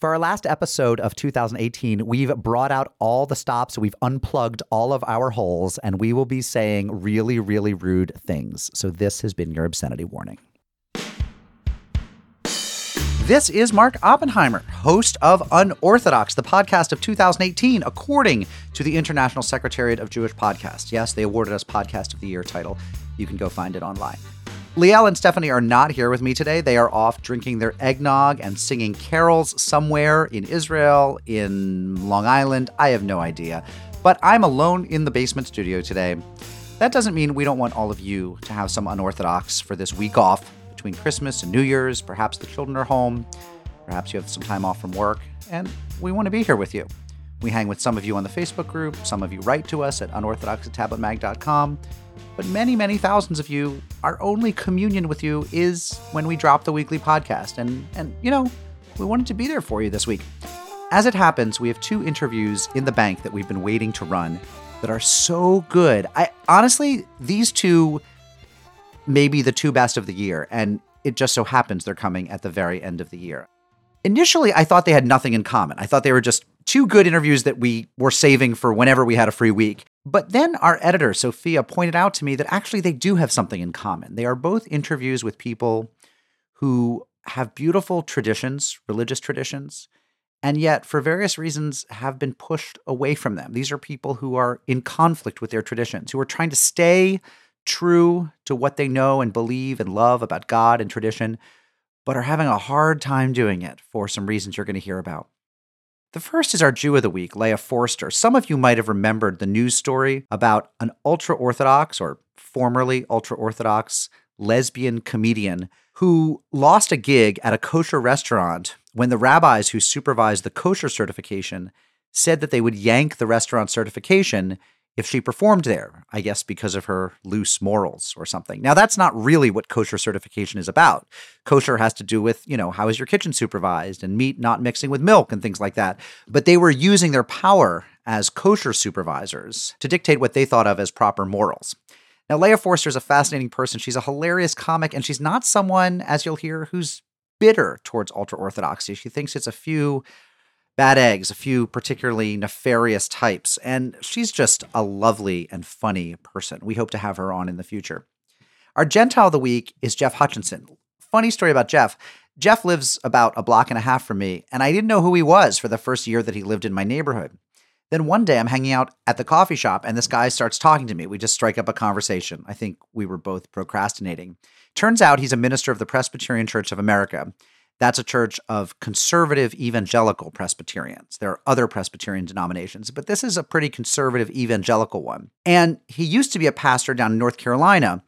For our last episode of 2018, we've brought out all the stops, we've unplugged all of our holes, and we will be saying really, really rude things. So, this has been your obscenity warning. This is Mark Oppenheimer, host of Unorthodox, the podcast of 2018, according to the International Secretariat of Jewish Podcasts. Yes, they awarded us Podcast of the Year title. You can go find it online. Liel and Stephanie are not here with me today. They are off drinking their eggnog and singing carols somewhere in Israel, in Long Island. I have no idea. But I'm alone in the basement studio today. That doesn't mean we don't want all of you to have some unorthodox for this week off between Christmas and New Year's. Perhaps the children are home. Perhaps you have some time off from work. And we want to be here with you. We hang with some of you on the Facebook group. Some of you write to us at unorthodox at tabletmag.com. But many, many thousands of you, our only communion with you is when we drop the weekly podcast. And, and you know, we wanted to be there for you this week. As it happens, we have two interviews in the bank that we've been waiting to run that are so good. I honestly, these two may be the two best of the year, and it just so happens they're coming at the very end of the year. Initially, I thought they had nothing in common. I thought they were just two good interviews that we were saving for whenever we had a free week. But then our editor, Sophia, pointed out to me that actually they do have something in common. They are both interviews with people who have beautiful traditions, religious traditions, and yet, for various reasons, have been pushed away from them. These are people who are in conflict with their traditions, who are trying to stay true to what they know and believe and love about God and tradition, but are having a hard time doing it for some reasons you're going to hear about. The first is our Jew of the Week, Leah Forster. Some of you might have remembered the news story about an ultra Orthodox or formerly ultra Orthodox lesbian comedian who lost a gig at a kosher restaurant when the rabbis who supervised the kosher certification said that they would yank the restaurant certification if she performed there, I guess because of her loose morals or something. Now, that's not really what kosher certification is about. Kosher has to do with, you know, how is your kitchen supervised and meat not mixing with milk and things like that. But they were using their power as kosher supervisors to dictate what they thought of as proper morals. Now, Leah Forster is a fascinating person. She's a hilarious comic, and she's not someone, as you'll hear, who's bitter towards ultra orthodoxy. She thinks it's a few bad eggs, a few particularly nefarious types, and she's just a lovely and funny person. We hope to have her on in the future. Our Gentile of the week is Jeff Hutchinson. Funny story about Jeff. Jeff lives about a block and a half from me, and I didn't know who he was for the first year that he lived in my neighborhood. Then one day I'm hanging out at the coffee shop, and this guy starts talking to me. We just strike up a conversation. I think we were both procrastinating. Turns out he's a minister of the Presbyterian Church of America. That's a church of conservative evangelical Presbyterians. There are other Presbyterian denominations, but this is a pretty conservative evangelical one. And he used to be a pastor down in North Carolina,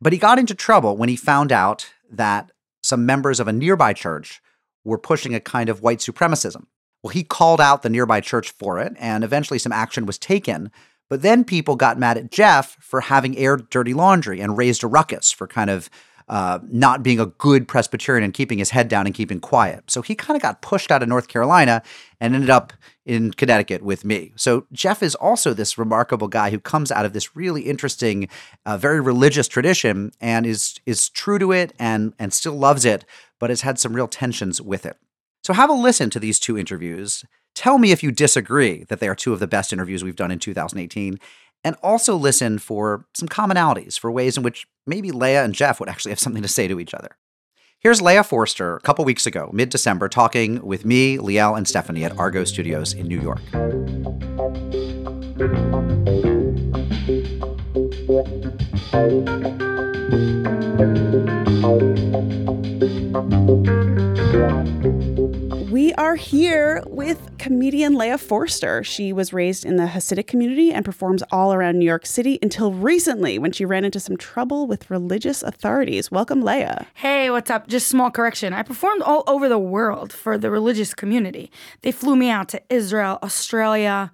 but he got into trouble when he found out that some members of a nearby church were pushing a kind of white supremacism. Well, he called out the nearby church for it, and eventually some action was taken. But then people got mad at Jeff for having aired dirty laundry and raised a ruckus for kind of uh, not being a good Presbyterian and keeping his head down and keeping quiet. So he kind of got pushed out of North Carolina and ended up in Connecticut with me. So Jeff is also this remarkable guy who comes out of this really interesting, uh, very religious tradition and is is true to it and and still loves it, but has had some real tensions with it. So have a listen to these two interviews. Tell me if you disagree that they are two of the best interviews we've done in 2018 and also listen for some commonalities, for ways in which maybe Leah and Jeff would actually have something to say to each other. Here's Leah Forster a couple weeks ago, mid December, talking with me, Liel, and Stephanie at Argo Studios in New York. We are here with comedian Leah Forster. She was raised in the Hasidic community and performs all around New York City until recently when she ran into some trouble with religious authorities. Welcome, Leah. Hey, what's up? Just small correction. I performed all over the world for the religious community. They flew me out to Israel, Australia,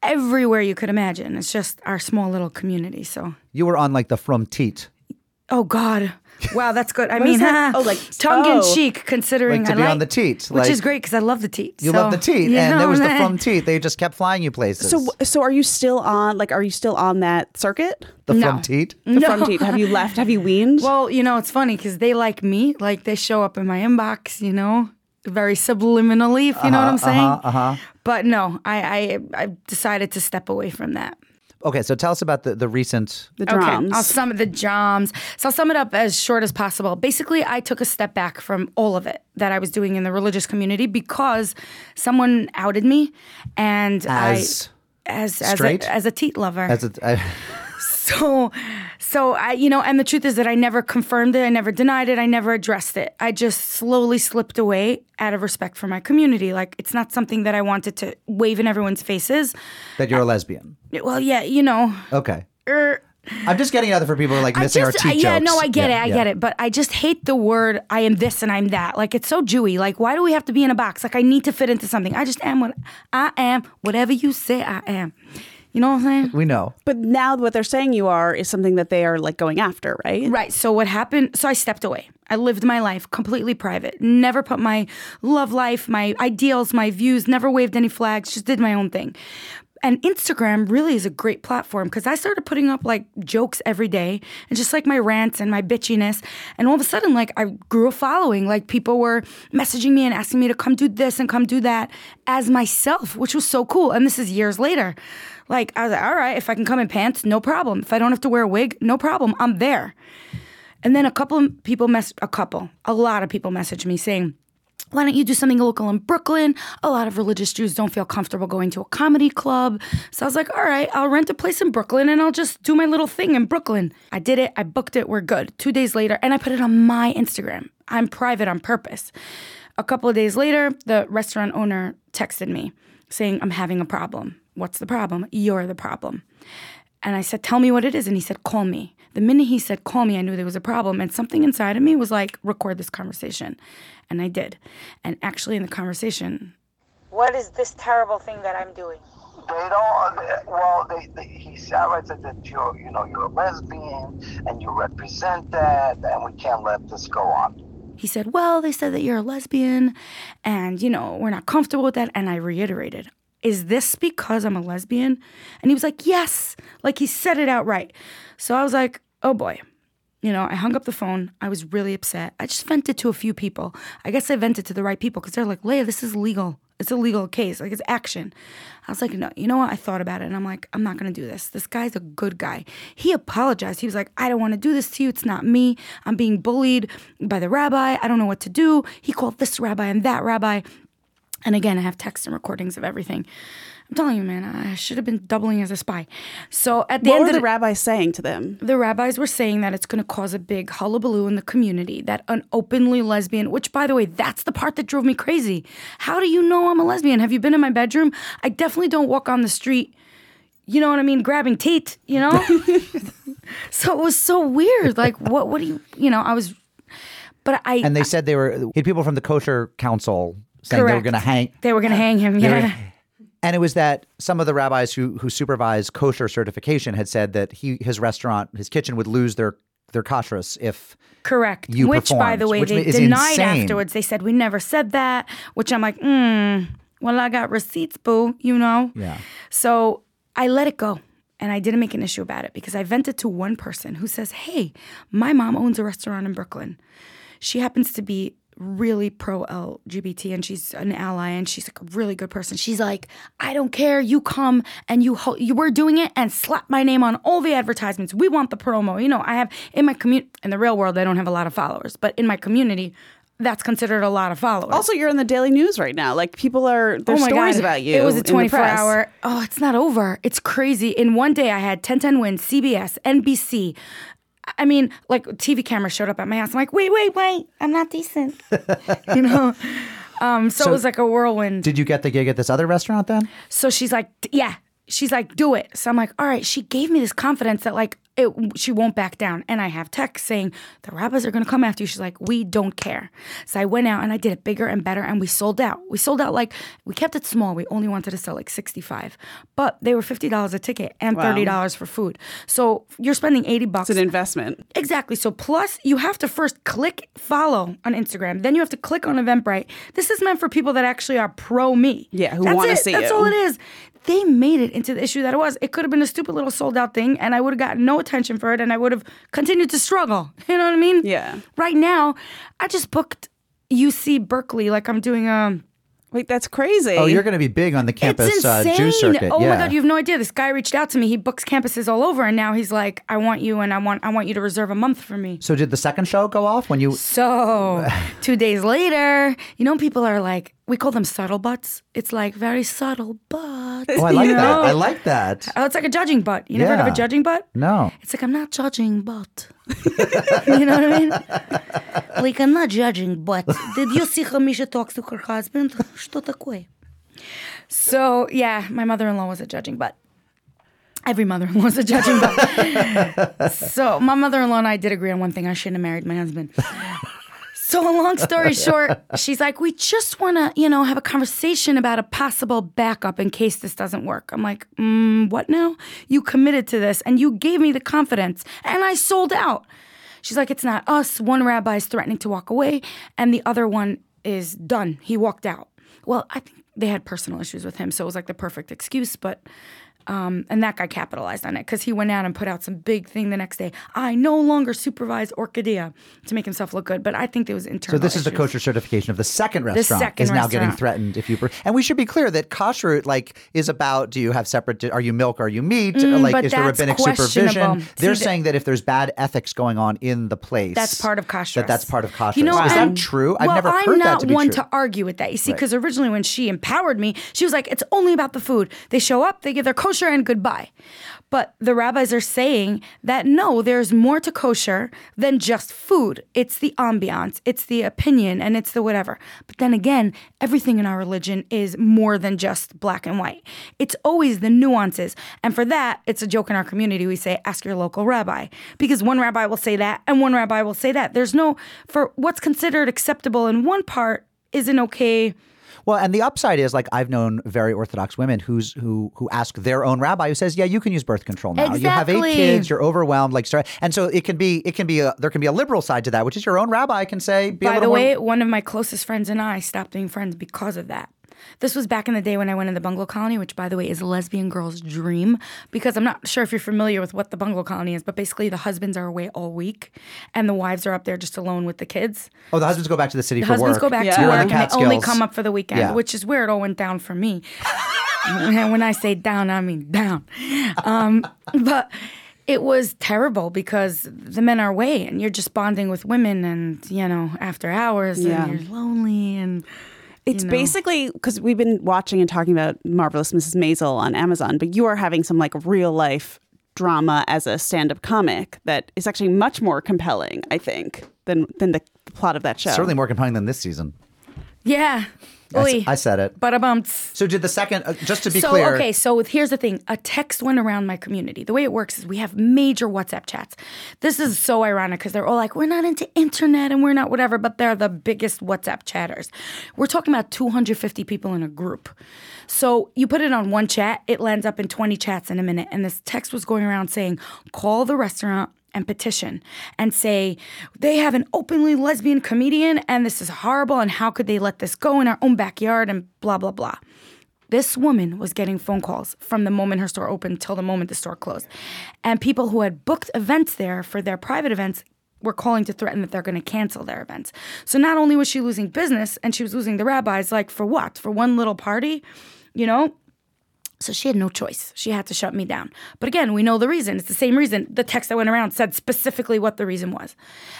everywhere you could imagine. It's just our small little community. So You were on like the From Teat. Oh God! Wow, that's good. I mean, is that? Oh, like- tongue in oh. cheek, considering Like to I be like on the teat, which is great because I love the teat. You so, love the teat, you and there know, was the man. From Teat. They just kept flying you places. So, so are you still on? Like, are you still on that circuit? the No. From Teat. The from teat. Have you left? Have you weaned? Well, you know, it's funny because they like me. Like they show up in my inbox. You know, very subliminally, if you know what I'm saying. Uh huh. But no, I, I I decided to step away from that. Okay, so tell us about the, the recent. The drums. Okay, I'll sum the drums. So I'll sum it up as short as possible. Basically, I took a step back from all of it that I was doing in the religious community because someone outed me, and As I as as straight? a, as a teat lover. As a, I, so so I you know, and the truth is that I never confirmed it, I never denied it, I never addressed it. I just slowly slipped away out of respect for my community. Like it's not something that I wanted to wave in everyone's faces. that you're a lesbian. Well, yeah, you know. Okay. er, I'm just getting out there for people who are like I missing just, our teeth yeah, jokes. no, I get Yeah, it, I yeah. get it, but I just hate the word "I am this" and "I'm that." Like it's so Jewy. Like why do we have to be in a box? Like I need to fit into something. I just am what I am. Whatever you say, I am. You know what I'm saying? We know. But now what they're saying you are is something that they are like going after, right? Right. So what happened? So I stepped away. I lived my life completely private. Never put my love life, my ideals, my views, never waved any flags, just did my own thing. And Instagram really is a great platform because I started putting up like jokes every day and just like my rants and my bitchiness. And all of a sudden, like I grew a following. Like people were messaging me and asking me to come do this and come do that as myself, which was so cool. And this is years later. Like I was like, all right, if I can come in pants, no problem. If I don't have to wear a wig, no problem. I'm there. And then a couple of people mess a couple, a lot of people messaged me saying, why don't you do something local in Brooklyn? A lot of religious Jews don't feel comfortable going to a comedy club. So I was like, all right, I'll rent a place in Brooklyn and I'll just do my little thing in Brooklyn. I did it, I booked it, we're good. Two days later, and I put it on my Instagram. I'm private on purpose. A couple of days later, the restaurant owner texted me saying, I'm having a problem. What's the problem? You're the problem. And I said, Tell me what it is. And he said, Call me. The minute he said, Call me, I knew there was a problem. And something inside of me was like, Record this conversation. And I did. And actually, in the conversation, What is this terrible thing that I'm doing? They don't. uh, Well, they, they, he said that you're, you know, you're a lesbian and you represent that, and we can't let this go on. He said, Well, they said that you're a lesbian and, you know, we're not comfortable with that. And I reiterated, Is this because I'm a lesbian? And he was like, Yes. Like he said it outright. So I was like, Oh boy. You know, I hung up the phone. I was really upset. I just vented to a few people. I guess I vented to the right people because they're like, Leah, this is legal. It's a legal case. Like, it's action. I was like, no, you know what? I thought about it and I'm like, I'm not going to do this. This guy's a good guy. He apologized. He was like, I don't want to do this to you. It's not me. I'm being bullied by the rabbi. I don't know what to do. He called this rabbi and that rabbi. And again, I have texts and recordings of everything. I'm telling you, man, I should have been doubling as a spy. So at the What end were of the the rabbis saying to them? the rabbis were saying that it's going to cause a big hullabaloo in the community, that an openly lesbian, which by the way, that's the part that drove me crazy. How do you know I'm a lesbian? Have you been in my bedroom? I definitely don't walk on the street, you know what I mean, grabbing teeth, you know? so it was so weird. Like, what, what do you, you know, I was, but I, And they said they were he had people from the kosher council saying they were going to hang. they were going to hang him. Yeah. And it was that some of the rabbis who who supervise kosher certification had said that he his restaurant his kitchen would lose their their kashrus if Correct. you which, by the way, they denied insane. afterwards. They said we never said that. Which I'm like, hmm. Well, I got receipts, boo. You know. Yeah. So I let it go, and I didn't make an issue about it because I vented to one person who says, "Hey, my mom owns a restaurant in Brooklyn. She happens to be." Really pro LGBT, and she's an ally, and she's like a really good person. She's like, I don't care, you come and you ho- you were doing it, and slap my name on all the advertisements. We want the promo. You know, I have in my community, in the real world, I don't have a lot of followers, but in my community, that's considered a lot of followers. Also, you're in the daily news right now. Like people are there's Oh stories God. about you. It was a in 24 hour. Oh, it's not over. It's crazy. In one day, I had 1010 Win, CBS, NBC. I mean, like TV cameras showed up at my house. I'm like, wait, wait, wait. I'm not decent. you know? Um, so, it was like a whirlwind. Did you get the gig at this other restaurant then? So she's like, yeah. She's like, do it. So I'm like, all right. She gave me this confidence that like it, she won't back down. And I have text saying the rabbis are gonna come after you. She's like, we don't care. So I went out and I did it bigger and better, and we sold out. We sold out like we kept it small. We only wanted to sell like 65, but they were fifty dollars a ticket and thirty dollars for food. So you're spending eighty bucks. It's an investment. Exactly. So plus you have to first click follow on Instagram. Then you have to click on Eventbrite. This is meant for people that actually are pro me. Yeah, who wanna it. see That's you. all it is. They made it into the issue that it was. It could have been a stupid little sold out thing and I would have gotten no attention for it and I would have continued to struggle. You know what I mean? Yeah. Right now, I just booked UC Berkeley. Like I'm doing a. Wait, that's crazy. Oh, you're going to be big on the campus it's uh, insane. Jew circuit. Oh yeah. my god, you have no idea. This guy reached out to me. He books campuses all over, and now he's like, "I want you, and I want I want you to reserve a month for me." so did the second show go off when you? So two days later, you know, people are like, we call them subtle butts. It's like very subtle butts. Oh, I like you that. know? I like that. Oh, it's like a judging butt. You never heard of Yeah. a judging butt? No. It's like I'm not judging, but you know what I mean? Like I'm not judging, but did you see how Misha talks to her husband? Что такое? So yeah, my mother-in-law was a judging butt. Every mother-in-law was a judging butt. so my mother-in-law and I did agree on one thing: I shouldn't have married my husband. So a long story short, she's like, we just want to, you know, have a conversation about a possible backup in case this doesn't work. I'm like, mm, what now? You committed to this and you gave me the confidence and I sold out. She's like, it's not us. One rabbi is threatening to walk away and the other one is done. He walked out. Well, I think they had personal issues with him, so it was like the perfect excuse, but um, and that guy capitalized on it because he went out and put out some big thing the next day. I no longer supervise Orchidea to make himself look good, but I think there was internal. So this is the kosher certification of the second restaurant second is now getting threatened if you per- and we should be clear that kosher like is about do you have separate are you milk are you meat like Mm, but is there rabbinic supervision they're the- saying that if there's bad ethics going on in the place That's part of kosher. that that's part of kosher. You know, is that true I've well, never I'm heard not that to one true to argue with that. You see, Right. because originally when she empowered me, she was like, "It's only about the food. They show up, they give their kosher, and goodbye." But the rabbis are saying that no, there's more to kosher than just food. It's the ambiance, it's the opinion, and it's the whatever. But then again, everything in our religion is more than just black and white. It's always the nuances. And for that, it's a joke in our community. We say, ask your local rabbi. Because one rabbi will say that and one rabbi will say that. There's no, for what's considered acceptable in one part isn't okay. Well, and the upside is like I've known very Orthodox women who's who who ask their own rabbi who says, "Yeah, you can use birth control now. You have eight kids, you're overwhelmed, like start." And so it can be it can be a there can be a liberal side to that, which is your own rabbi can say. Be By the more- way, one of my closest friends and I stopped being friends because of that. This was back in the day when I went in the bungalow colony, which, by the way, is a lesbian girl's dream. Because I'm not sure if you're familiar with what the bungalow colony is, but basically the husbands are away all week and the wives are up there just alone with the kids. oh, the husbands go back to the city The for husbands work. go back Yeah. to You're work the and they only come up for the weekend, Yeah. which is where it all went down for me. and when I say down, I mean down. Um, but it was terrible because the men are away and you're just bonding with women and, you know, after hours Yeah. and you're lonely and. It's know. basically because we've been watching and talking about Marvelous Mrs. Maisel on Amazon, but you are having some like real life drama as a stand up comic that is actually much more compelling, I think, than than the plot of that show. Certainly more compelling than this season. Yeah. I. I said it. But bumps. So did the second? Uh, just to be so clear, okay, so here's the thing: a text went around my community. The way it works is we have major WhatsApp chats. This is so ironic because they're all like, "We're not into internet and we're not whatever," but they're the biggest WhatsApp chatters. We're talking about 250 people in a group. So you put it on one chat, it lands up in 20 chats in a minute. And this text was going around saying, "Call the restaurant." And petition and say they have an openly lesbian comedian and this is horrible and how could they let this go in our own backyard and blah blah blah. This woman was getting phone calls from the moment her store opened till the moment the store closed. And people who had booked events there for their private events were calling to threaten that they're going to cancel their events. So not only was she losing business and she was losing the rabbis, like for what? For one little party? You know? So she had no choice. She had to shut me down. But again, we know the reason. It's the same reason. The text that went around said specifically what the reason was.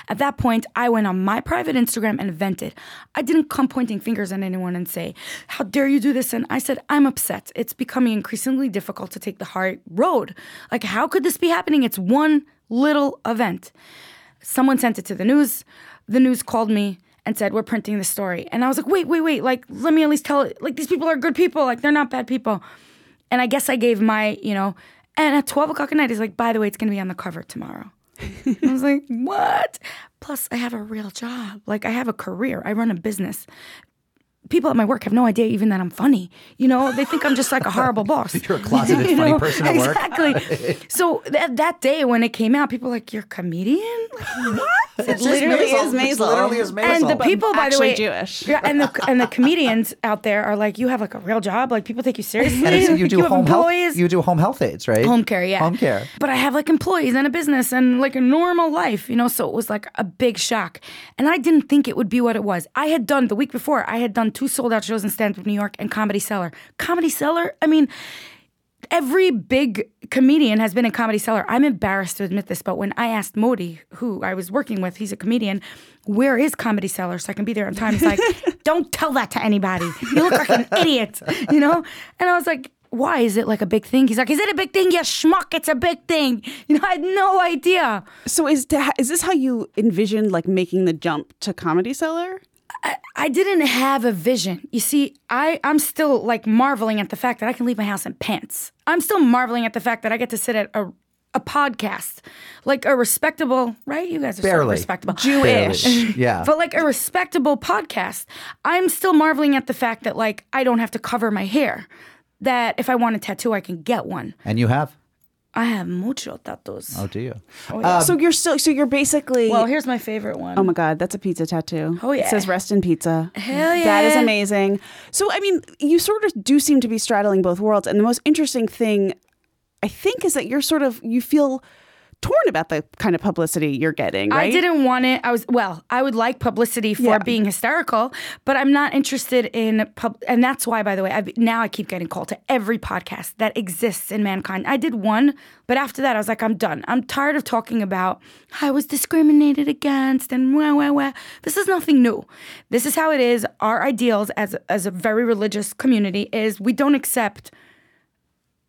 At that point, I went on my private Instagram and vented. I didn't come pointing fingers at anyone and say, How dare you do this? And I said, I'm upset. It's becoming increasingly difficult to take the hard road. Like, how could this be happening? It's one little event. Someone sent it to the news. The news called me and said, We're printing the story. And I was like, Wait, wait, wait. Like, let me at least tell it. Like, these people are good people. Like, they're not bad people. And I guess I gave my, you know, and at 12 o'clock at night, he's like, By the way, it's going to be on the cover tomorrow. I was like, What? Plus, I have a real job. Like, I have a career, I run a business. People at my work have no idea even that I'm funny. You know, they think I'm just like a horrible boss. You're a closeted You funny know? person at work. Exactly. so that that day when it came out, people were like, "You're a comedian? Like, what?" It's literally is Maisel. literally is Maisel. and the people, by the actually way, Jewish. Yeah, and the and the comedians out there are like, you have like a real job. Like people take you seriously. And it's, you do have home health. You do home health aides, right? home care, yeah. Home care. But I have like employees and a business and like a normal life, you know, so it was like a big shock. And I didn't think it would be what it was. I had done the week before, I had done two sold out shows in Stand Up New York and Comedy Cellar. Comedy Cellar, I mean, every big comedian has been in Comedy Cellar. I'm embarrassed to admit this, but when I asked Modi, who I was working with, he's a comedian, where is Comedy Cellar so I can be there on time? He's like, don't tell that to anybody. You look like an idiot, you know? And I was like, why is it like a big thing? He's like, is it a big thing? Yes, schmuck, it's a big thing. You know, I had no idea. So is to, is this how you envisioned like making the jump to Comedy Cellar? I didn't have a vision. You see, I, I'm still like marveling at the fact that I can leave my house in pants. I'm still marveling at the fact that I get to sit at a, a podcast, like a respectable, right? You guys are so Barely. respectable. Jewish. Barely. Yeah. But like a respectable podcast, I'm still marveling at the fact that like I don't have to cover my hair. That if I want a tattoo, I can get one. and you have? I have mucho tattoos. Oh, do you? Oh, um, so you're still so you're basically Well, here's my favorite one. Oh my God, that's a pizza tattoo. Oh, It yeah. says rest in pizza. Hell yeah. That is amazing. So, I mean, you sort of do seem to be straddling both worlds. And the most interesting thing, I think, is that you're sort of, you feel torn about the kind of publicity you're getting, right? I didn't want it. I was well. I would like publicity for Yeah. being hysterical, but I'm not interested in pub. And that's why, by the way, I've, now I keep getting called to every podcast that exists in mankind. I did one, but after that, I was like, I'm done. I'm tired of talking about I was discriminated against and wah wah wah. This is nothing new. This is how it is. Our ideals as as a very religious community is we don't accept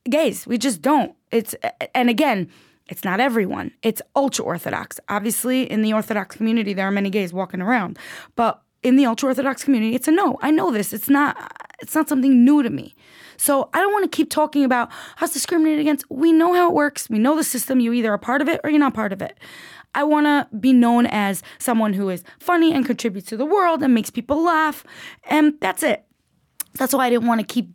gays. We just don't. It's and again, it's not everyone. It's ultra orthodox. Obviously, in the orthodox community, there are many gays walking around, but in the ultra orthodox community, it's a no. I know this. It's not. It's not something new to me. So I don't want to keep talking about us discriminated against. We know how it works. We know the system. You either are part of it or you're not part of it. I want to be known as someone who is funny and contributes to the world and makes people laugh, and that's it. That's why I didn't want to keep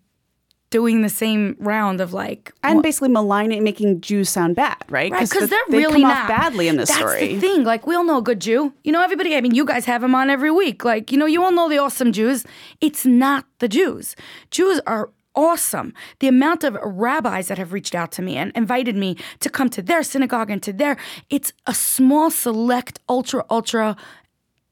doing the same round of like and basically maligning, making Jews sound bad, right? Right, because the- they're they really come not off badly in this That's story. the thing. Like we all know a good Jew. You know, everybody. I mean, you guys have them on every week. Like you know, you all know the awesome Jews. It's not the Jews. Jews are awesome. The amount of rabbis that have reached out to me and invited me to come to their synagogue and to their. It's a small, select, ultra, ultra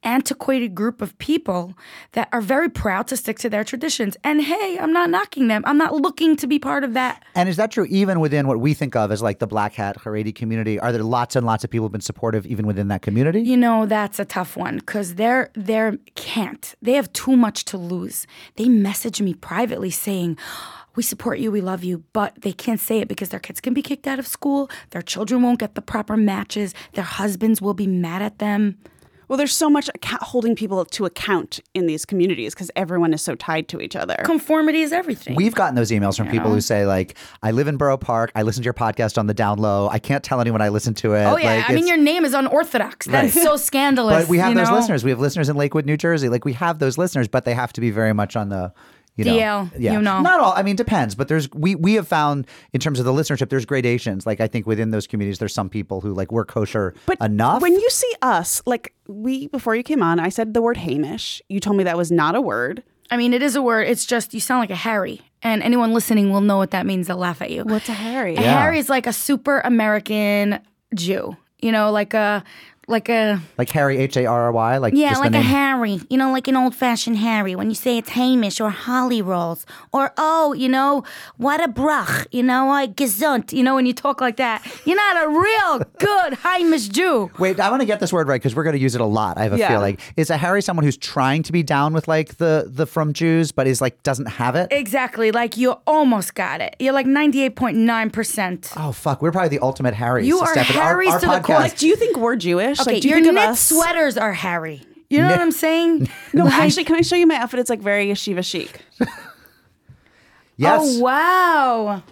antiquated group of people that are very proud to stick to their traditions. And hey, I'm not knocking them. I'm not looking to be part of that. And is that true even within what we think of as like the black hat Haredi community? Are there lots and lots of people who've been supportive even within that community? You know, that's a tough one because they're they're can't. They have too much to lose. They message me privately saying, we support you, we love you, but they can't say it because their kids can be kicked out of school, their children won't get the proper matches, their husbands will be mad at them. Well, there's so much account- holding people to account in these communities because everyone is so tied to each other. Conformity is everything. We've gotten those emails from people who say like, "I live in Borough Park. I listen to your podcast on the down low. I can't tell anyone I listen to it." oh yeah, Like, I mean your name is unorthodox. That's so scandalous. But we have you those know? listeners. We have listeners in Lakewood, New Jersey. Like we have those listeners, but they have to be very much on the you know, DL, yeah, you know. not all. I mean, depends. But there's we we have found in terms of the listenership, there's gradations. Like I think within those communities, there's some people who like we're kosher But enough. when you see us, like we before you came on, I said the word Heimish. You told me that was not a word. I mean, it is a word. It's just you sound like a Harry, and anyone listening will know what that means. They'll laugh at you. What's a Harry? A Yeah. Harry is like a super American Jew. You know, like a like a like Harry H A R R Y, like yeah, just like a. Harry. You know, like an old fashioned Harry. When you say it's Heimish or Holly rolls or oh, you know, what a brach. You know, like gesund. You know, when you talk like that, you're not a real good Heimish Jew. Wait, I want to get this word right because we're going to use it a lot. I have a Yeah. feeling. Is a Harry someone who's trying to be down with like the the frum Jews, but is like doesn't have it? Exactly. Like you almost got it. You're like ninety eight point nine percent. Oh fuck, we're probably the ultimate Harrys. You are Stephanie. Our- Harrys our to the core. Like, do you think we're Jewish? Okay, like, do you your think knit of us? sweaters are hairy. You know Knit- what I'm saying? No, actually, can I show you my outfit? It's like very yeshiva chic. yes. Oh wow.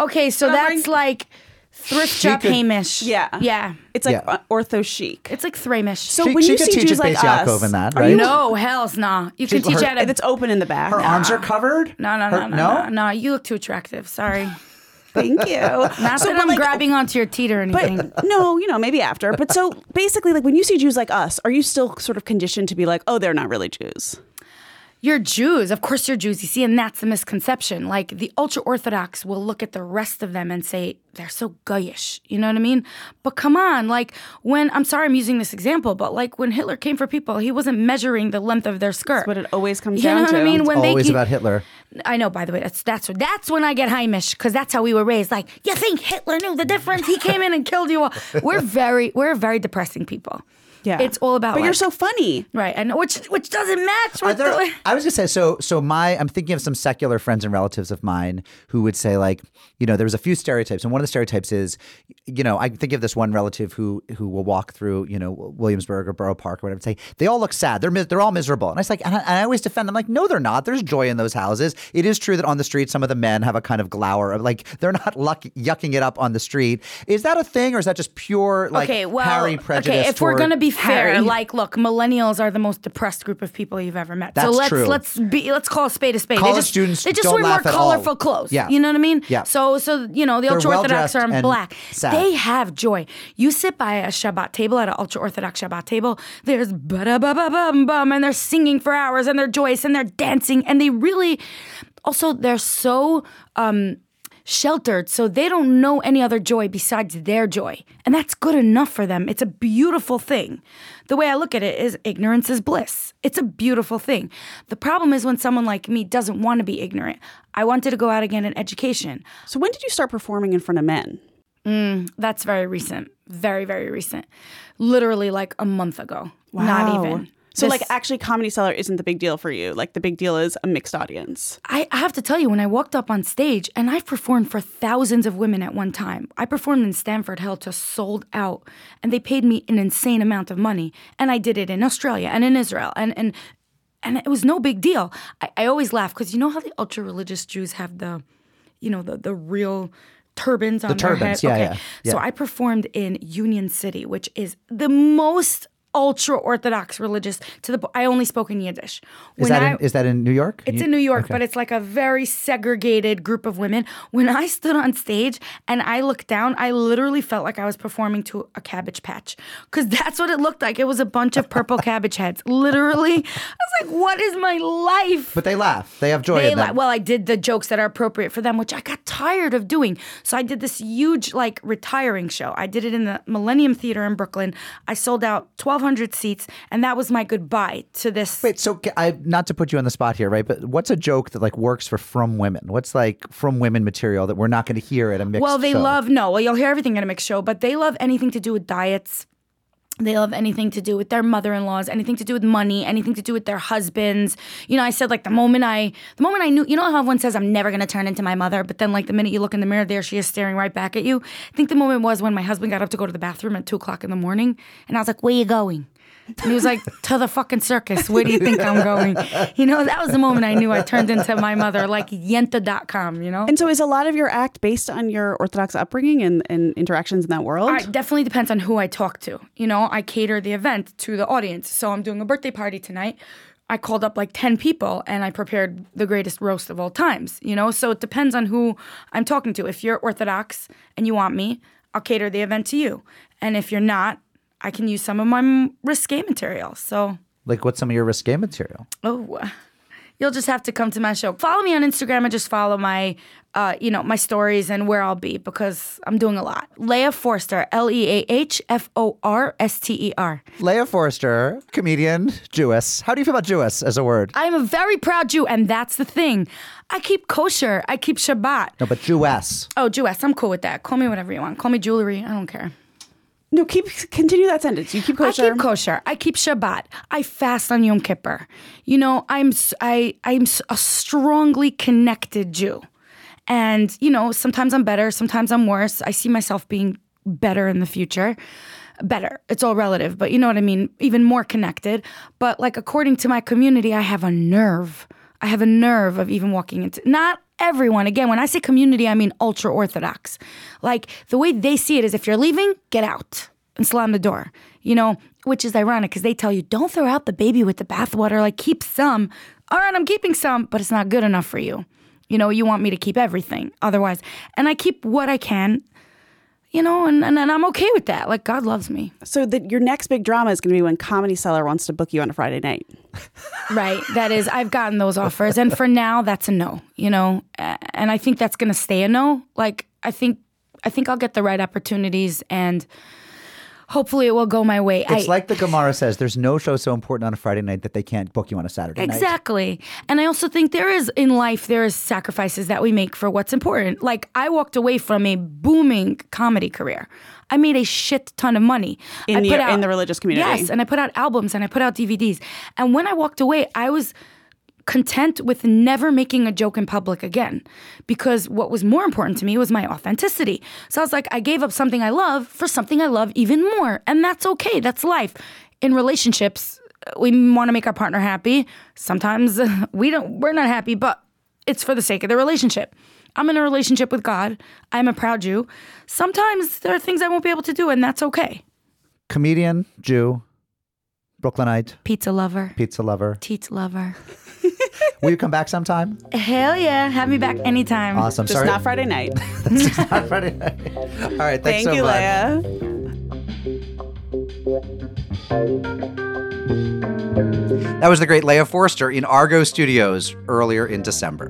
Okay, so I'm that's wearing- like thrift shop could- Heimish. Yeah. Yeah. It's like Yeah. ortho chic. It's like Thramish. So She- when she you could see teach Jews at like Beis us, Yaakov in that, are right? you- no, hell's nah. You can She- teach her- at a It's open in the back. Her arms are covered. No, no, no, no, no? no, no. You look too attractive. Sorry. Thank you. Not that I'm like, grabbing onto your teat or anything. But no, you know, maybe after. But so basically, like when you see Jews like us, are you still sort of conditioned to be like, oh, they're not really Jews? You're Jews. Of course you're Jews. You see, and that's the misconception. Like the ultra Orthodox will look at the rest of them and say, they're so goyish. You know what I mean? But come on, like when, I'm sorry I'm using this example, but like when Hitler came for people, he wasn't measuring the length of their skirt. That's what it always comes you down to. You know what. I mean? When Always they, about Hitler. I know. By the way, that's that's that's when I get Heimish because that's how we were raised. Like, you think Hitler knew the difference? He came in and killed you all. We're very we're very depressing people. Yeah. it's all about. But you're so funny. right, and which which doesn't match with there, the. I was gonna say so. So my, I'm thinking of some secular friends and relatives of mine who would say like, you know, there's a few stereotypes, and one of the stereotypes is, you know, I think of this one relative who who will walk through, you know, Williamsburg or Borough Park or whatever, and say they all look sad. They're they're all miserable, and I was like, and I, and I always defend them like, no, they're not. There's joy in those houses. It is true that on the street, some of the men have a kind of glower of like they're not luck- yucking it up on the street. Is that a thing, or is that just pure like okay, well, Harry prejudice? okay. If we're gonna be fair, Harry. like, look, millennials are the most depressed group of people you've ever met. so let's true. let's be let's call a spade a spade. College they just, students they just don't wear more laugh all. colorful clothes. Yeah. you know what I mean. Yeah. So so you know the ultra orthodox are in black. sad. They have joy. You sit by a Shabbat table at an ultra orthodox Shabbat table. There's ba da ba ba bum bum, and they're singing for hours, and they're joyous, and they're dancing, and they really also they're so. um sheltered so they don't know any other joy besides their joy. And that's good enough for them. It's a beautiful thing. The way i look at it is ignorance is bliss. It's a beautiful thing. The problem is when someone like me doesn't want to be ignorant. I wanted to go out again in education. So when did you start performing in front of men? Mm, that's very recent. Very very recent. Literally like a month ago. Wow. not even So This- like actually Comedy Cellar isn't the big deal for you. Like the big deal is a mixed audience. I, I have to tell you, when I walked up on stage, and I've performed for thousands of women at one time. I performed in Stamford Hill to sold out, and they paid me an insane amount of money. And I did it in Australia and in Israel, and and and it was no big deal. I, I always laugh because you know how the ultra religious Jews have the, you know, the the real turbans on their turbans, head. yeah, okay. yeah, yeah. So I performed in Union City, which is the most ultra orthodox religious to the I only spoke in Yiddish. Is When that I- in, is that in New York? it's in New York, okay. but it's like a very segregated group of women. When I stood on stage and I looked down, I literally felt like I was performing to a cabbage patch because that's what it looked like. It was a bunch of purple cabbage heads. Literally, I was like, "What is my life?" But they laugh. They have joy They in them. well, I did the jokes that are appropriate for them, which I got tired of doing. So I did this huge, like, retiring show. I did it in the Millennium Theater in Brooklyn. I sold out 1,200 seats, and that was my goodbye to this. Wait, so I not to put you on the spot here, right? But what's a joke that like works for frum women? What's like frum women material that we're not going to hear at a mixed? Well, they show? love no. Well, you'll hear everything at a mixed show, but they love anything to do with diets. They love anything to do with their mother-in-laws, anything to do with money, anything to do with their husbands. You know, I said like the moment I, the moment I knew, you know how everyone says I'm never gonna turn into my mother, but then like the minute you look in the mirror, there she is staring right back at you. I think the moment was when my husband got up to go to the bathroom at two o'clock in the morning, and I was like, "Where you going?" And he was like, "To the fucking circus. Where do you think I'm going?" You know, that was the moment I knew I turned into my mother, like Yenta.com. You know. And so is a lot of your act based on your Orthodox upbringing and, and interactions in that world? It definitely depends on who I talk to. You know, I cater the event to the audience. So I'm doing a birthday party tonight. I called up like 10 people and I prepared the greatest roast of all times, you know? So it depends on who I'm talking to. If you're Orthodox and you want me, I'll cater the event to you. And if you're not, I can use some of my risque material. So, Like, what's some of your risque material? oh, you'll just have to come to my show. Follow me on Instagram and just follow my, uh, you know, my stories and where I'll be because I'm doing a lot. Leah Forster, L E A H F O R S T E R. Leah Forster, comedian, Jewess. How do you feel about Jewess as a word? I'm a very proud Jew, and that's the thing. I keep kosher. I keep Shabbat. No, but Jewess. Oh, Jewess, I'm cool with that. Call me whatever you want. Call me jewelry. I don't care. No, keep continue that sentence. You keep kosher. I keep kosher. I keep Shabbat. I fast on Yom Kippur. You know, I'm I I'm a strongly connected Jew, and you know, sometimes I'm better, sometimes I'm worse. I see myself being better in the future. Better. It's all relative, but you know what I mean. Even more connected. But like according to my community, I have a nerve. I have a nerve of even walking into not everyone. Again, when I say community, I mean ultra orthodox. Like the way they see it is if you're leaving, get out and slam the door. You know, which is ironic because they tell you don't throw out the baby with the bathwater. Like keep some. All right, I'm keeping some, but it's not good enough for you. You know, you want me to keep everything. Otherwise, and I keep what I can, you know, and, and, and I'm okay with that. Like, God loves me. So that your next big drama is going to be when Comedy Cellar wants to book you on a Friday night. Right. That is, I've gotten those offers. And for now, that's a no, you know, and I think that's going to stay a no. Like, I think, I think I'll get the right opportunities and hopefully it will go my way. It's I, like the Gemara says there's no show so important on a Friday night that they can't book you on a Saturday night. Exactly. And I also think there is in life there is sacrifices that we make for what's important. Like I walked away from a booming comedy career. I made a shit ton of money In I the- put in the religious community. Yes, and I put out albums and I put out DVDs. And when I walked away, I was content with never making a joke in public again because what was more important to me was my authenticity. So I was like I gave up something I love for something I love even more. And that's okay. That's life. In relationships, uh, we want to make our partner happy. Sometimes we don't we're not happy, but it's for the sake of the relationship. I'm in a relationship with God. I'm a proud Jew. Sometimes there are things I won't be able to do and that's okay. Comedian, Jew, Brooklynite, Pizza lover, pizza lover. teats lover. Will you come back sometime? Hell yeah. Have me back anytime. Awesome. Just Sorry. not Friday night. That's just not Friday night. All right. Thanks Thank so you, much. Leah. That was the great Leah Forster in Argo Studios earlier in December.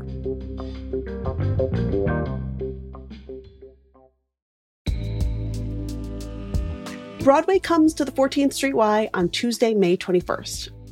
Broadway comes to the 14th Street Y on Tuesday, May 21st.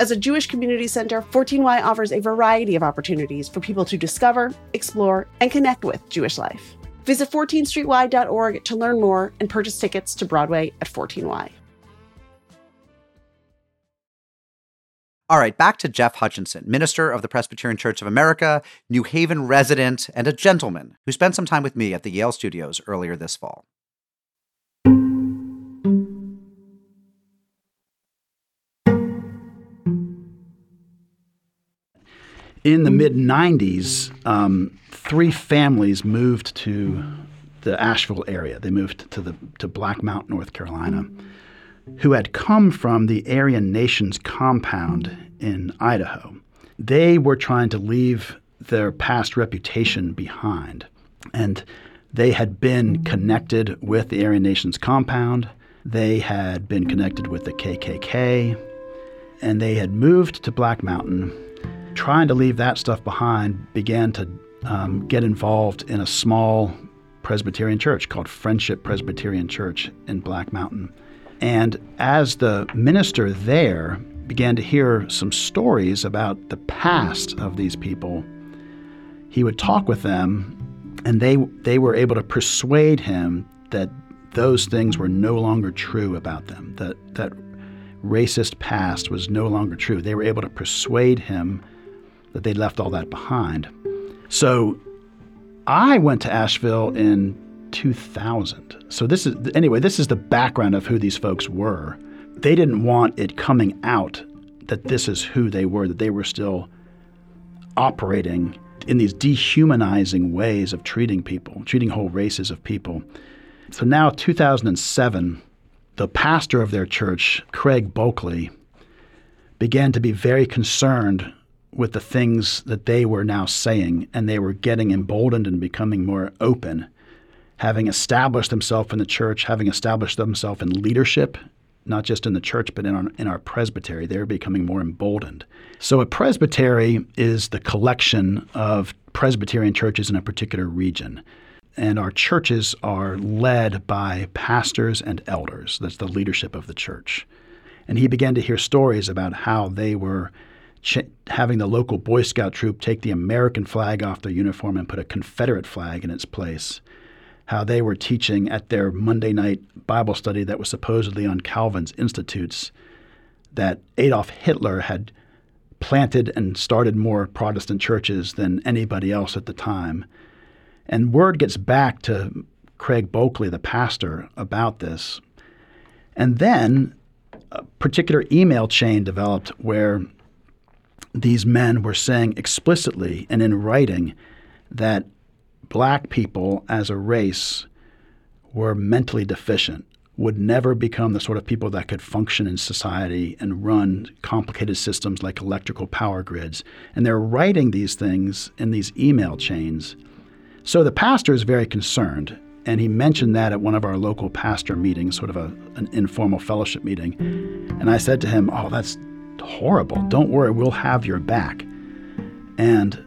As a Jewish community center, 14Y offers a variety of opportunities for people to discover, explore, and connect with Jewish life. Visit 14streety.org to learn more and purchase tickets to Broadway at 14Y. All right, back to Jeff Hutchinson, minister of the Presbyterian Church of America, New Haven resident, and a gentleman who spent some time with me at the Yale studios earlier this fall. In the mid 90s, um, three families moved to the Asheville area. They moved to the to Black Mountain, North Carolina, who had come from the Aryan Nations compound in Idaho. They were trying to leave their past reputation behind, and they had been connected with the Aryan Nations compound. They had been connected with the KKK, and they had moved to Black Mountain trying to leave that stuff behind, began to um, get involved in a small Presbyterian church called Friendship Presbyterian Church in Black Mountain. And as the minister there began to hear some stories about the past of these people, he would talk with them, and they, they were able to persuade him that those things were no longer true about them, that, that racist past was no longer true. They were able to persuade him that they left all that behind. So I went to Asheville in 2000. So this is anyway, this is the background of who these folks were. They didn't want it coming out that this is who they were, that they were still operating in these dehumanizing ways of treating people, treating whole races of people. So now 2007, the pastor of their church, Craig Bulkley, began to be very concerned with the things that they were now saying, and they were getting emboldened and becoming more open, having established themselves in the church, having established themselves in leadership, not just in the church, but in our, in our presbytery. They're becoming more emboldened. So, a presbytery is the collection of Presbyterian churches in a particular region. And our churches are led by pastors and elders. That's the leadership of the church. And he began to hear stories about how they were ch- having the local Boy Scout troop take the American flag off their uniform and put a Confederate flag in its place. How they were teaching at their Monday night Bible study that was supposedly on Calvin's Institutes that Adolf Hitler had planted and started more Protestant churches than anybody else at the time. And word gets back to Craig Bulkley, the pastor, about this. And then a particular email chain developed where these men were saying explicitly and in writing that black people as a race were mentally deficient, would never become the sort of people that could function in society and run complicated systems like electrical power grids. And they're writing these things in these email chains. So the pastor is very concerned. And he mentioned that at one of our local pastor meetings, sort of a, an informal fellowship meeting. And I said to him, Oh, that's horrible. Don't worry, we'll have your back. And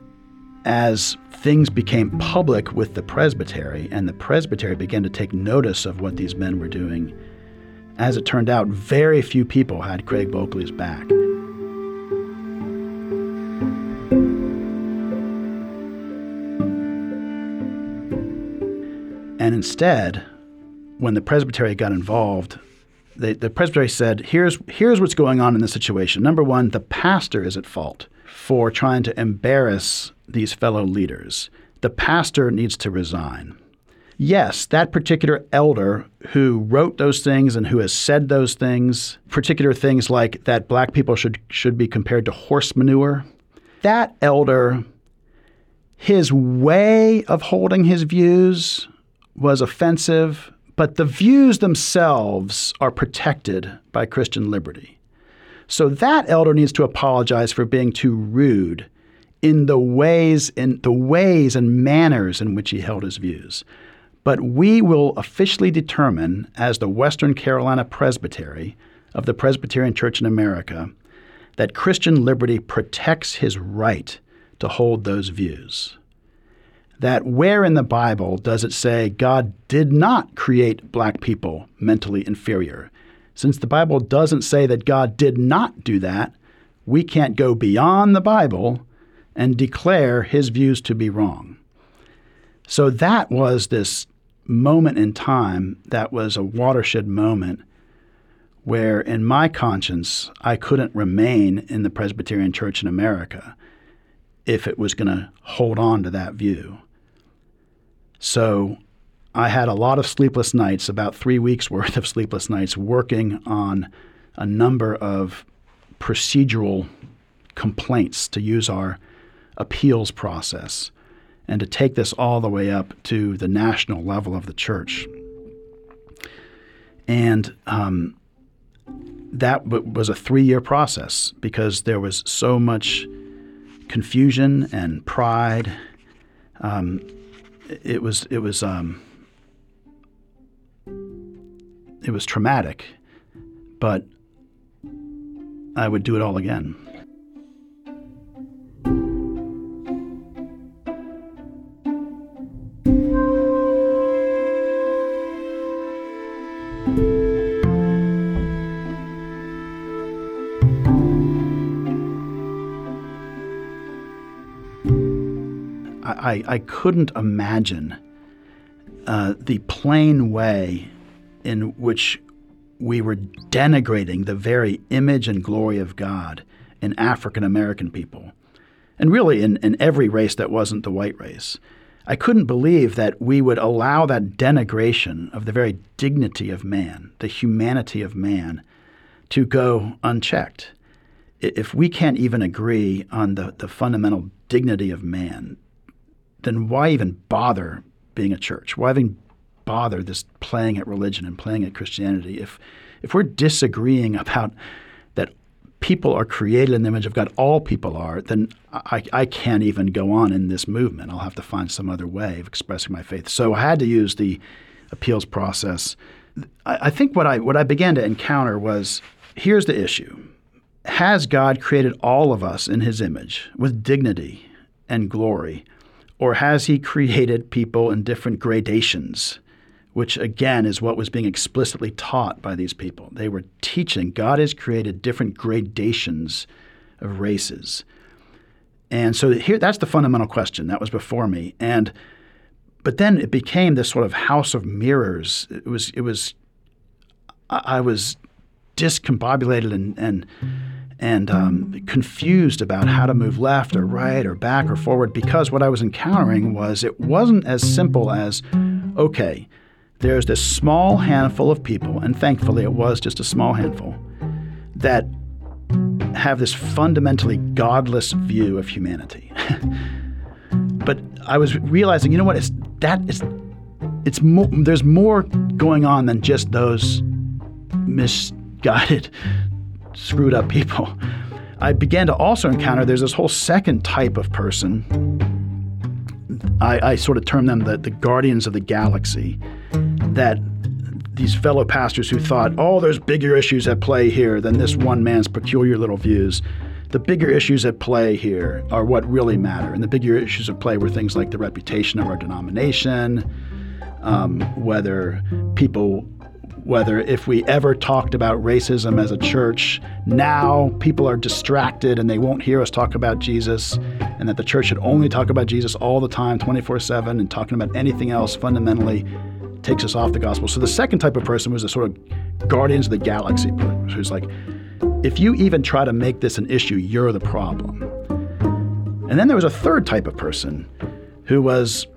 as things became public with the presbytery and the presbytery began to take notice of what these men were doing, as it turned out, very few people had Craig Bulkley's back. And instead, when the presbytery got involved, the presbytery said, here's, here's what's going on in this situation. Number one, the pastor is at fault for trying to embarrass these fellow leaders. The pastor needs to resign. Yes, that particular elder who wrote those things and who has said those things, particular things like that black people should, should be compared to horse manure, that elder, his way of holding his views was offensive, but the views themselves are protected by Christian liberty. So that elder needs to apologize for being too rude in the ways in the ways and manners in which he held his views. But we will officially determine as the Western Carolina Presbytery of the Presbyterian Church in America that Christian liberty protects his right to hold those views. That where in the Bible does it say God did not create black people mentally inferior? Since the Bible doesn't say that God did not do that, we can't go beyond the Bible and declare his views to be wrong. So that was this moment in time that was a watershed moment where, in my conscience, I couldn't remain in the Presbyterian Church in America if it was going to hold on to that view. So I had a lot of sleepless nights, about three weeks worth of sleepless nights, working on a number of procedural complaints to use our appeals process and to take this all the way up to the national level of the church. And um, that w- was a three year process because there was so much confusion and pride. Um, it was it was um, it was traumatic, but I would do it all again. I, I couldn't imagine uh, the plain way in which we were denigrating the very image and glory of God in African American people, and really in, in every race that wasn't the white race. I couldn't believe that we would allow that denigration of the very dignity of man, the humanity of man, to go unchecked. If we can't even agree on the, the fundamental dignity of man, then why even bother being a church? Why even bother this playing at religion and playing at Christianity? If if we're disagreeing about that people are created in the image of God, all people are, then I, I can't even go on in this movement. I'll have to find some other way of expressing my faith. So I had to use the appeals process. I, I think what I what I began to encounter was here's the issue. Has God created all of us in his image with dignity and glory? Or has he created people in different gradations, which again is what was being explicitly taught by these people? They were teaching God has created different gradations of races. And so here that's the fundamental question that was before me. And but then it became this sort of house of mirrors. It was it was I was discombobulated and and and um, confused about how to move left or right or back or forward because what I was encountering was it wasn't as simple as, okay, there's this small handful of people, and thankfully it was just a small handful, that have this fundamentally godless view of humanity. but I was realizing, you know what? It's that it's more. There's more going on than just those misguided, screwed up people. I began to also encounter there's this whole second type of person. I, I sort of term them the, the guardians of the galaxy. That these fellow pastors who thought, oh, there's bigger issues at play here than this one man's peculiar little views. The bigger issues at play here are what really matter. And the bigger issues at play were things like the reputation of our denomination, um, whether people, whether if we ever talked about racism as a church, now people are distracted and they won't hear us talk about Jesus, and that the church should only talk about Jesus all the time, 24 7, and talking about anything else fundamentally takes us off the gospel. So the second type of person was the sort of guardians of the galaxy, who's like, if you even try to make this an issue, you're the problem. And then there was a third type of person who was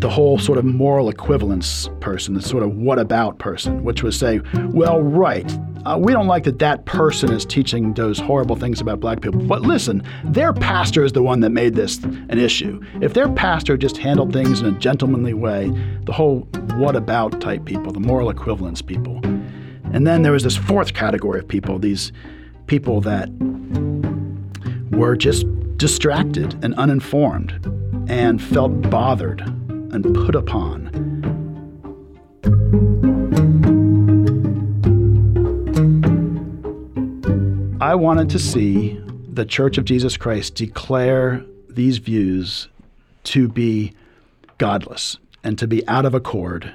the whole sort of moral equivalence person, the sort of what about person, which was say, well, right, uh, we don't like that that person is teaching those horrible things about black people. But listen, their pastor is the one that made this an issue. If their pastor just handled things in a gentlemanly way, the whole what about type people, the moral equivalence people. And then there was this fourth category of people, these people that were just distracted and uninformed and felt bothered and put upon. I wanted to see the Church of Jesus Christ declare these views to be godless and to be out of accord,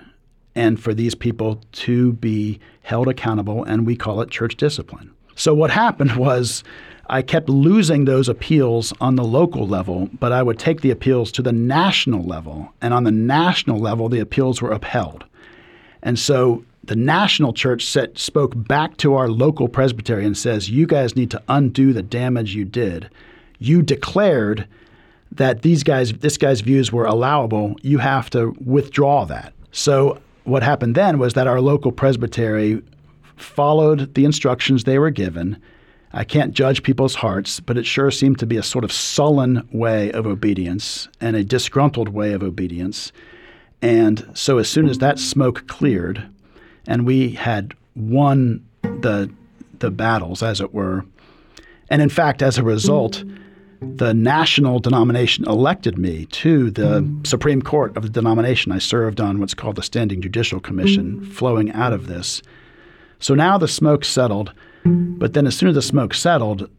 and for these people to be held accountable, and we call it church discipline. So, what happened was I kept losing those appeals on the local level, but I would take the appeals to the national level. And on the national level, the appeals were upheld. And so the national church set, spoke back to our local presbytery and says, You guys need to undo the damage you did. You declared that these guys, this guy's views were allowable. You have to withdraw that. So what happened then was that our local presbytery followed the instructions they were given I can't judge people's hearts, but it sure seemed to be a sort of sullen way of obedience and a disgruntled way of obedience. And so, as soon as that smoke cleared, and we had won the the battles, as it were, and in fact, as a result, the national denomination elected me to the Supreme Court of the denomination. I served on what's called the Standing Judicial Commission, flowing out of this. So now the smoke settled. But then, as soon as the smoke settled,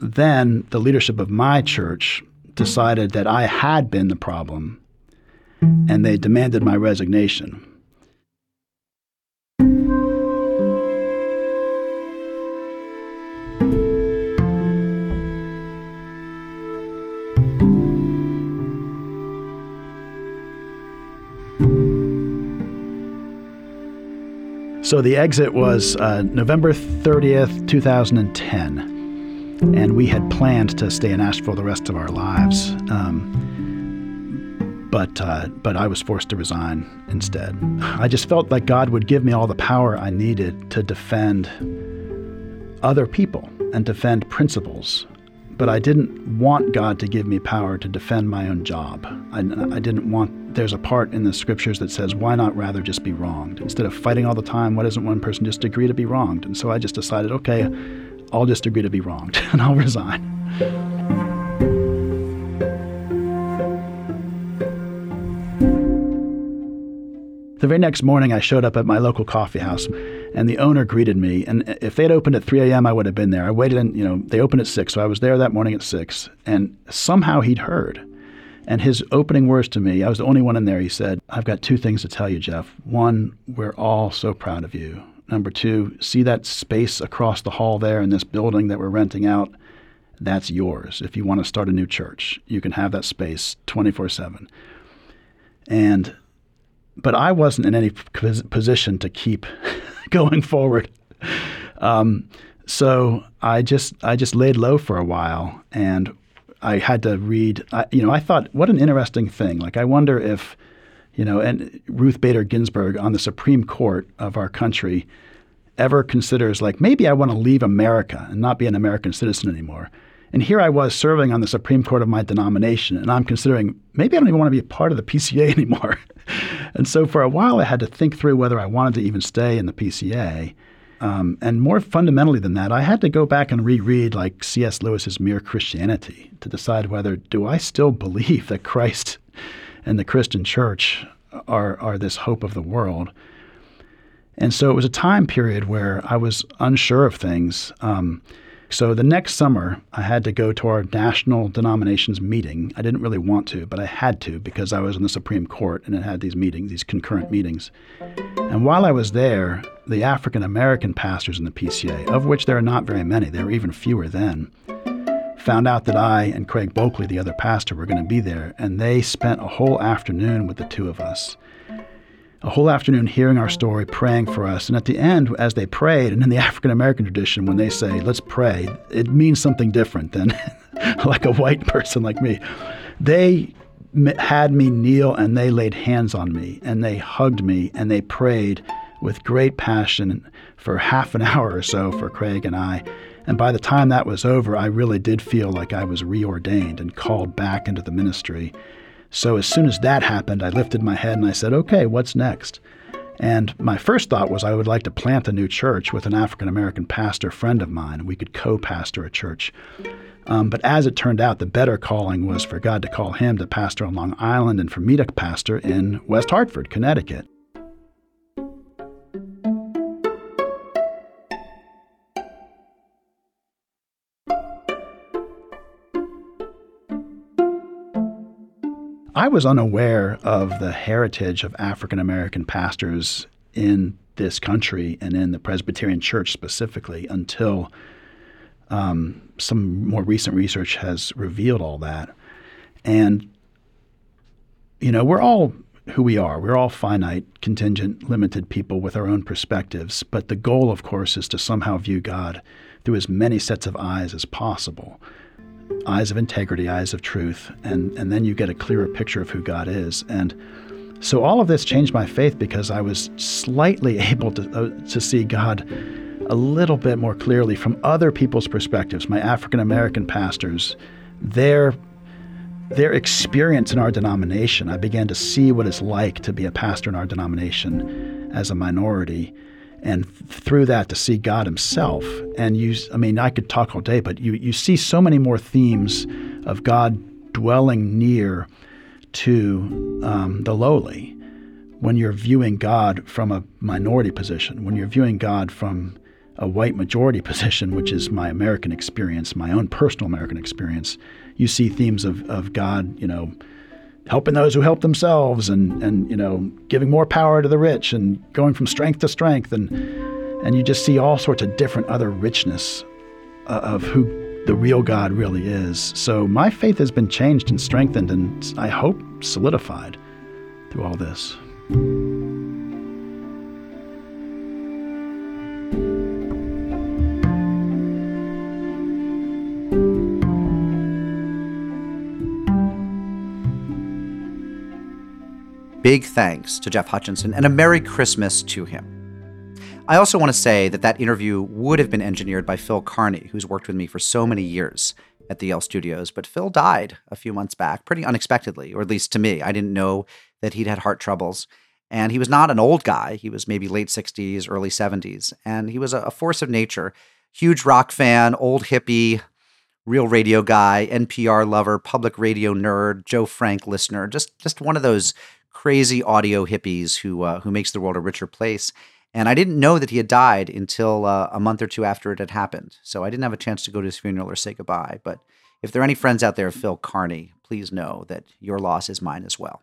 then the leadership of my church decided that I had been the problem, and they demanded my resignation. So the exit was uh, November 30th, 2010. And we had planned to stay in Asheville the rest of our lives. Um, but, uh, but I was forced to resign instead. I just felt like God would give me all the power I needed to defend other people and defend principles but I didn't want God to give me power to defend my own job. I, I, didn't want, there's a part in the scriptures that says, why not rather just be wronged? Instead of fighting all the time, why doesn't one person just agree to be wronged? And so I just decided, okay, I'll just agree to be wronged and I'll resign. The very next morning, I showed up at my local coffee house and the owner greeted me. And if they had opened at 3 a.m., I would have been there. I waited, and you know, they opened at six, so I was there that morning at six. And somehow he'd heard. And his opening words to me, I was the only one in there. He said, "I've got two things to tell you, Jeff. One, we're all so proud of you. Number two, see that space across the hall there in this building that we're renting out." That's yours. If you want to start a new church, you can have that space 24 7. And, but I wasn't in any position to keep going forward. Um, so I just I just laid low for a while, and I had to read. I, you know, I thought, what an interesting thing. Like, I wonder if You know, and Ruth Bader Ginsburg on the Supreme Court of our country ever considers like maybe I want to leave America and not be an American citizen anymore. And here I was serving on the Supreme Court of my denomination, and I'm considering maybe I don't even want to be a part of the PCA anymore. and so for a while, I had to think through whether I wanted to even stay in the PCA. Um, and more fundamentally than that, I had to go back and reread like C.S. Lewis's Mere Christianity to decide whether do I still believe that Christ and the Christian Church are are this hope of the world. And so it was a time period where I was unsure of things. Um, so the next summer, I had to go to our national denominations meeting. I didn't really want to, but I had to because I was in the Supreme Court and it had these meetings, these concurrent meetings. And while I was there, the African American pastors in the PCA, of which there are not very many, there were even fewer then, found out that I and Craig Bulkley, the other pastor, were going to be there, and they spent a whole afternoon with the two of us a whole afternoon hearing our story, praying for us. And at the end, as they prayed, and in the African American tradition, when they say, let's pray, it means something different than like a white person like me. They had me kneel and they laid hands on me and they hugged me and they prayed with great passion for half an hour or so for Craig and I. And by the time that was over, I really did feel like I was reordained and called back into the ministry. So as soon as that happened, I lifted my head and I said, okay, what's next? And my first thought was I would like to plant a new church with an African American pastor friend of mine. We could co pastor a church. Um, but as it turned out, the better calling was for God to call him to pastor on Long Island and for me to pastor in West Hartford, Connecticut. I was unaware of the heritage of African American pastors in this country and in the Presbyterian Church specifically until um, some more recent research has revealed all that. And, you know, we're all who we are. We're all finite, contingent, limited people with our own perspectives. But the goal, of course, is to somehow view God through as many sets of eyes as possible eyes of integrity, eyes of truth, and, and then you get a clearer picture of who God is. And so all of this changed my faith because I was slightly able to, uh, to see God a little bit more clearly from other people's perspectives, my African American pastors, their their experience in our denomination. I began to see what it's like to be a pastor in our denomination as a minority and through that to see God Himself. And you, I mean, I could talk all day, but you, you see so many more themes of God dwelling near to um, the lowly when you're viewing God from a minority position, when you're viewing God from a white majority position, which is my American experience, my own personal American experience, you see themes of, of God, you know, helping those who help themselves and, and you know giving more power to the rich and going from strength to strength and and you just see all sorts of different other richness uh, of who the real God really is. So my faith has been changed and strengthened and I hope solidified through all this. Big thanks to Jeff Hutchinson and a Merry Christmas to him. I also want to say that that interview would have been engineered by Phil Carney, who's worked with me for so many years at the Yale Studios, but Phil died a few months back pretty unexpectedly, or at least to me. I didn't know that he'd had heart troubles. And he was not an old guy. He was maybe late 60s, early 70s. And he was a, force of nature. Huge rock fan, old hippie, real radio guy, NPR lover, public radio nerd, Joe Frank listener. Just just one of those crazy audio hippies who uh, who makes the world a richer place. And I didn't know that he had died until uh, a month or two after it had happened. So I didn't have a chance to go to his funeral or say goodbye. But if there are any friends out there of Phil Carney, please know that your loss is mine as well.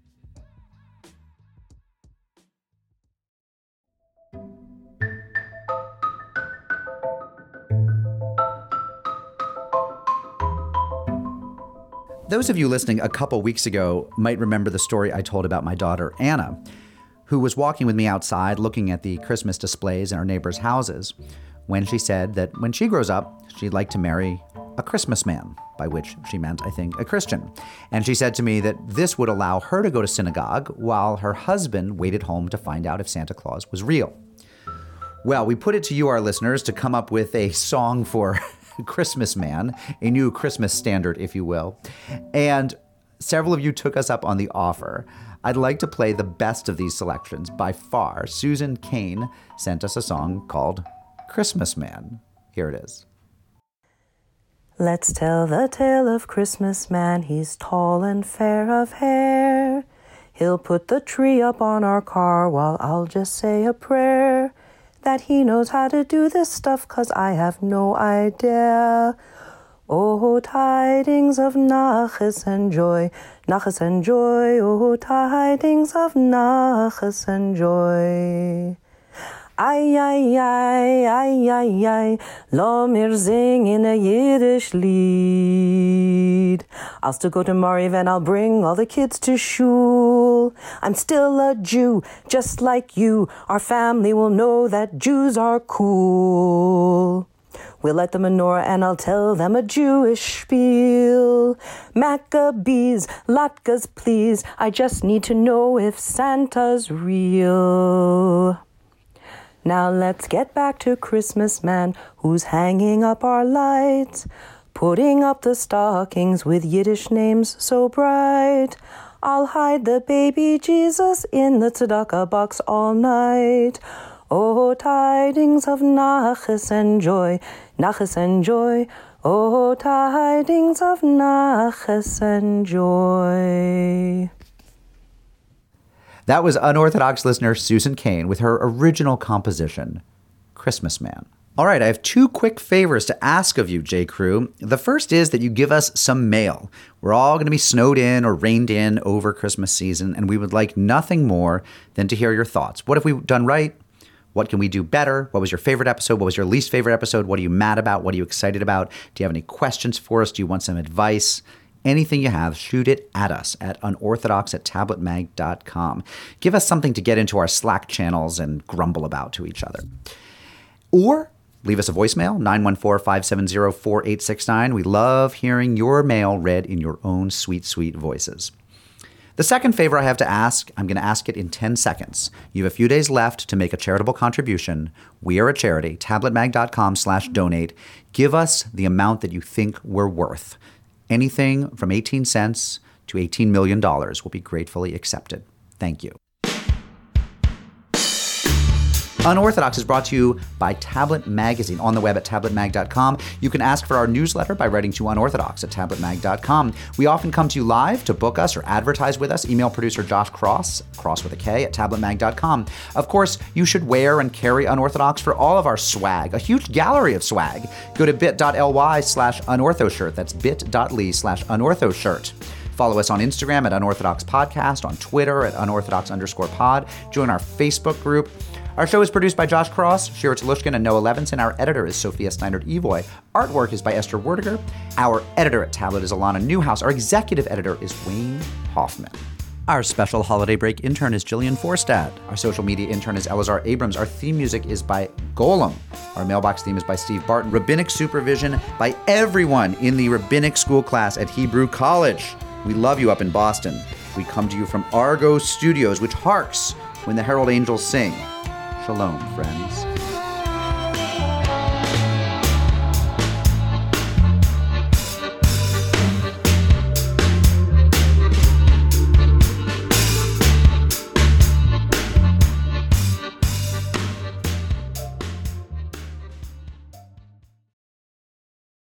Those of you listening a couple weeks ago might remember the story I told about my daughter, Anna, who was walking with me outside looking at the Christmas displays in our neighbors' houses when she said that when she grows up, she'd like to marry a Christmas man, by which she meant, I think, a Christian. And she said to me that this would allow her to go to synagogue while her husband waited home to find out if Santa Claus was real. Well, we put it to you, our listeners, to come up with a song for Christmas Man, a new Christmas standard, if you will. And several of you took us up on the offer. I'd like to play the best of these selections. By far, Susan Kane sent us a song called Christmas Man. Here it is. Let's tell the tale of Christmas Man. He's tall and fair of hair. He'll put the tree up on our car while I'll just say a prayer that he knows how to do this stuff, cause I have no idea. Oh, tidings of Nachas and joy, Nachas and joy, oh, tidings of Nachas and joy. Ay, ay, ay, ay, ay, ay, lo mir singen a Yiddish lied. I'll still go to Mariv and I'll bring all the kids to shul. I'm still a Jew, just like you. Our family will know that Jews are cool. We'll light the menorah and I'll tell them a Jewish spiel. Maccabees, latkes, please. I just need to know if Santa's real. Now let's get back to Christmas Man, who's hanging up our lights, putting up the stockings with Yiddish names so bright. I'll hide the baby Jesus in the tzedakah box all night. Oh, tidings of Nachas and joy, Nachas and joy. Oh, tidings of Nachas and joy. That was unorthodox listener Susan Kane with her original composition, Christmas Man. All right, I have two quick favors to ask of you, J. Crew. The first is that you give us some mail. We're all going to be snowed in or rained in over Christmas season, and we would like nothing more than to hear your thoughts. What have we done right? What can we do better? What was your favorite episode? What was your least favorite episode? What are you mad about? What are you excited about? Do you have any questions for us? Do you want some advice? Anything you have, shoot it at us at unorthodox at tabletmag.com. Give us something to get into our Slack channels and grumble about to each other. Or leave us a voicemail, 914 570 4869. We love hearing your mail read in your own sweet, sweet voices. The second favor I have to ask, I'm going to ask it in 10 seconds. You have a few days left to make a charitable contribution. We are a charity, tabletmag.com slash donate. Give us the amount that you think we're worth. Anything from 18 cents to $18 million will be gratefully accepted. Thank you. Unorthodox is brought to you by Tablet Magazine on the web at tabletmag.com. You can ask for our newsletter by writing to unorthodox at tabletmag.com. We often come to you live to book us or advertise with us. Email producer Josh Kross, Kross with a K, at tabletmag.com. Of course, you should wear and carry unorthodox for all of our swag, a huge gallery of swag. Go to bit.ly slash unorthoshirt. That's bit.ly slash unorthoshirt. Follow us on Instagram at Unorthodox Podcast, on Twitter at Unorthodox underscore pod. Join our Facebook group. Our show is produced by Josh Kross, Shira Telushkin, and Noah Levinson. Our editor is Sophia Steinert Evoy. Artwork is by Esther Werdiger. Our editor at Tablet is Alana Newhouse. Our executive editor is Wayne Hoffman. Our special holiday break intern is Jillian Forstad. Our social media intern is Elazar Abrams. Our theme music is by Golem. Our mailbox theme is by Steve Barton. Rabbinic supervision by everyone in the rabbinic school class at Hebrew College. We love you up in Boston. We come to you from Argo Studios, which harks when the herald angels sing. Shalom, friends.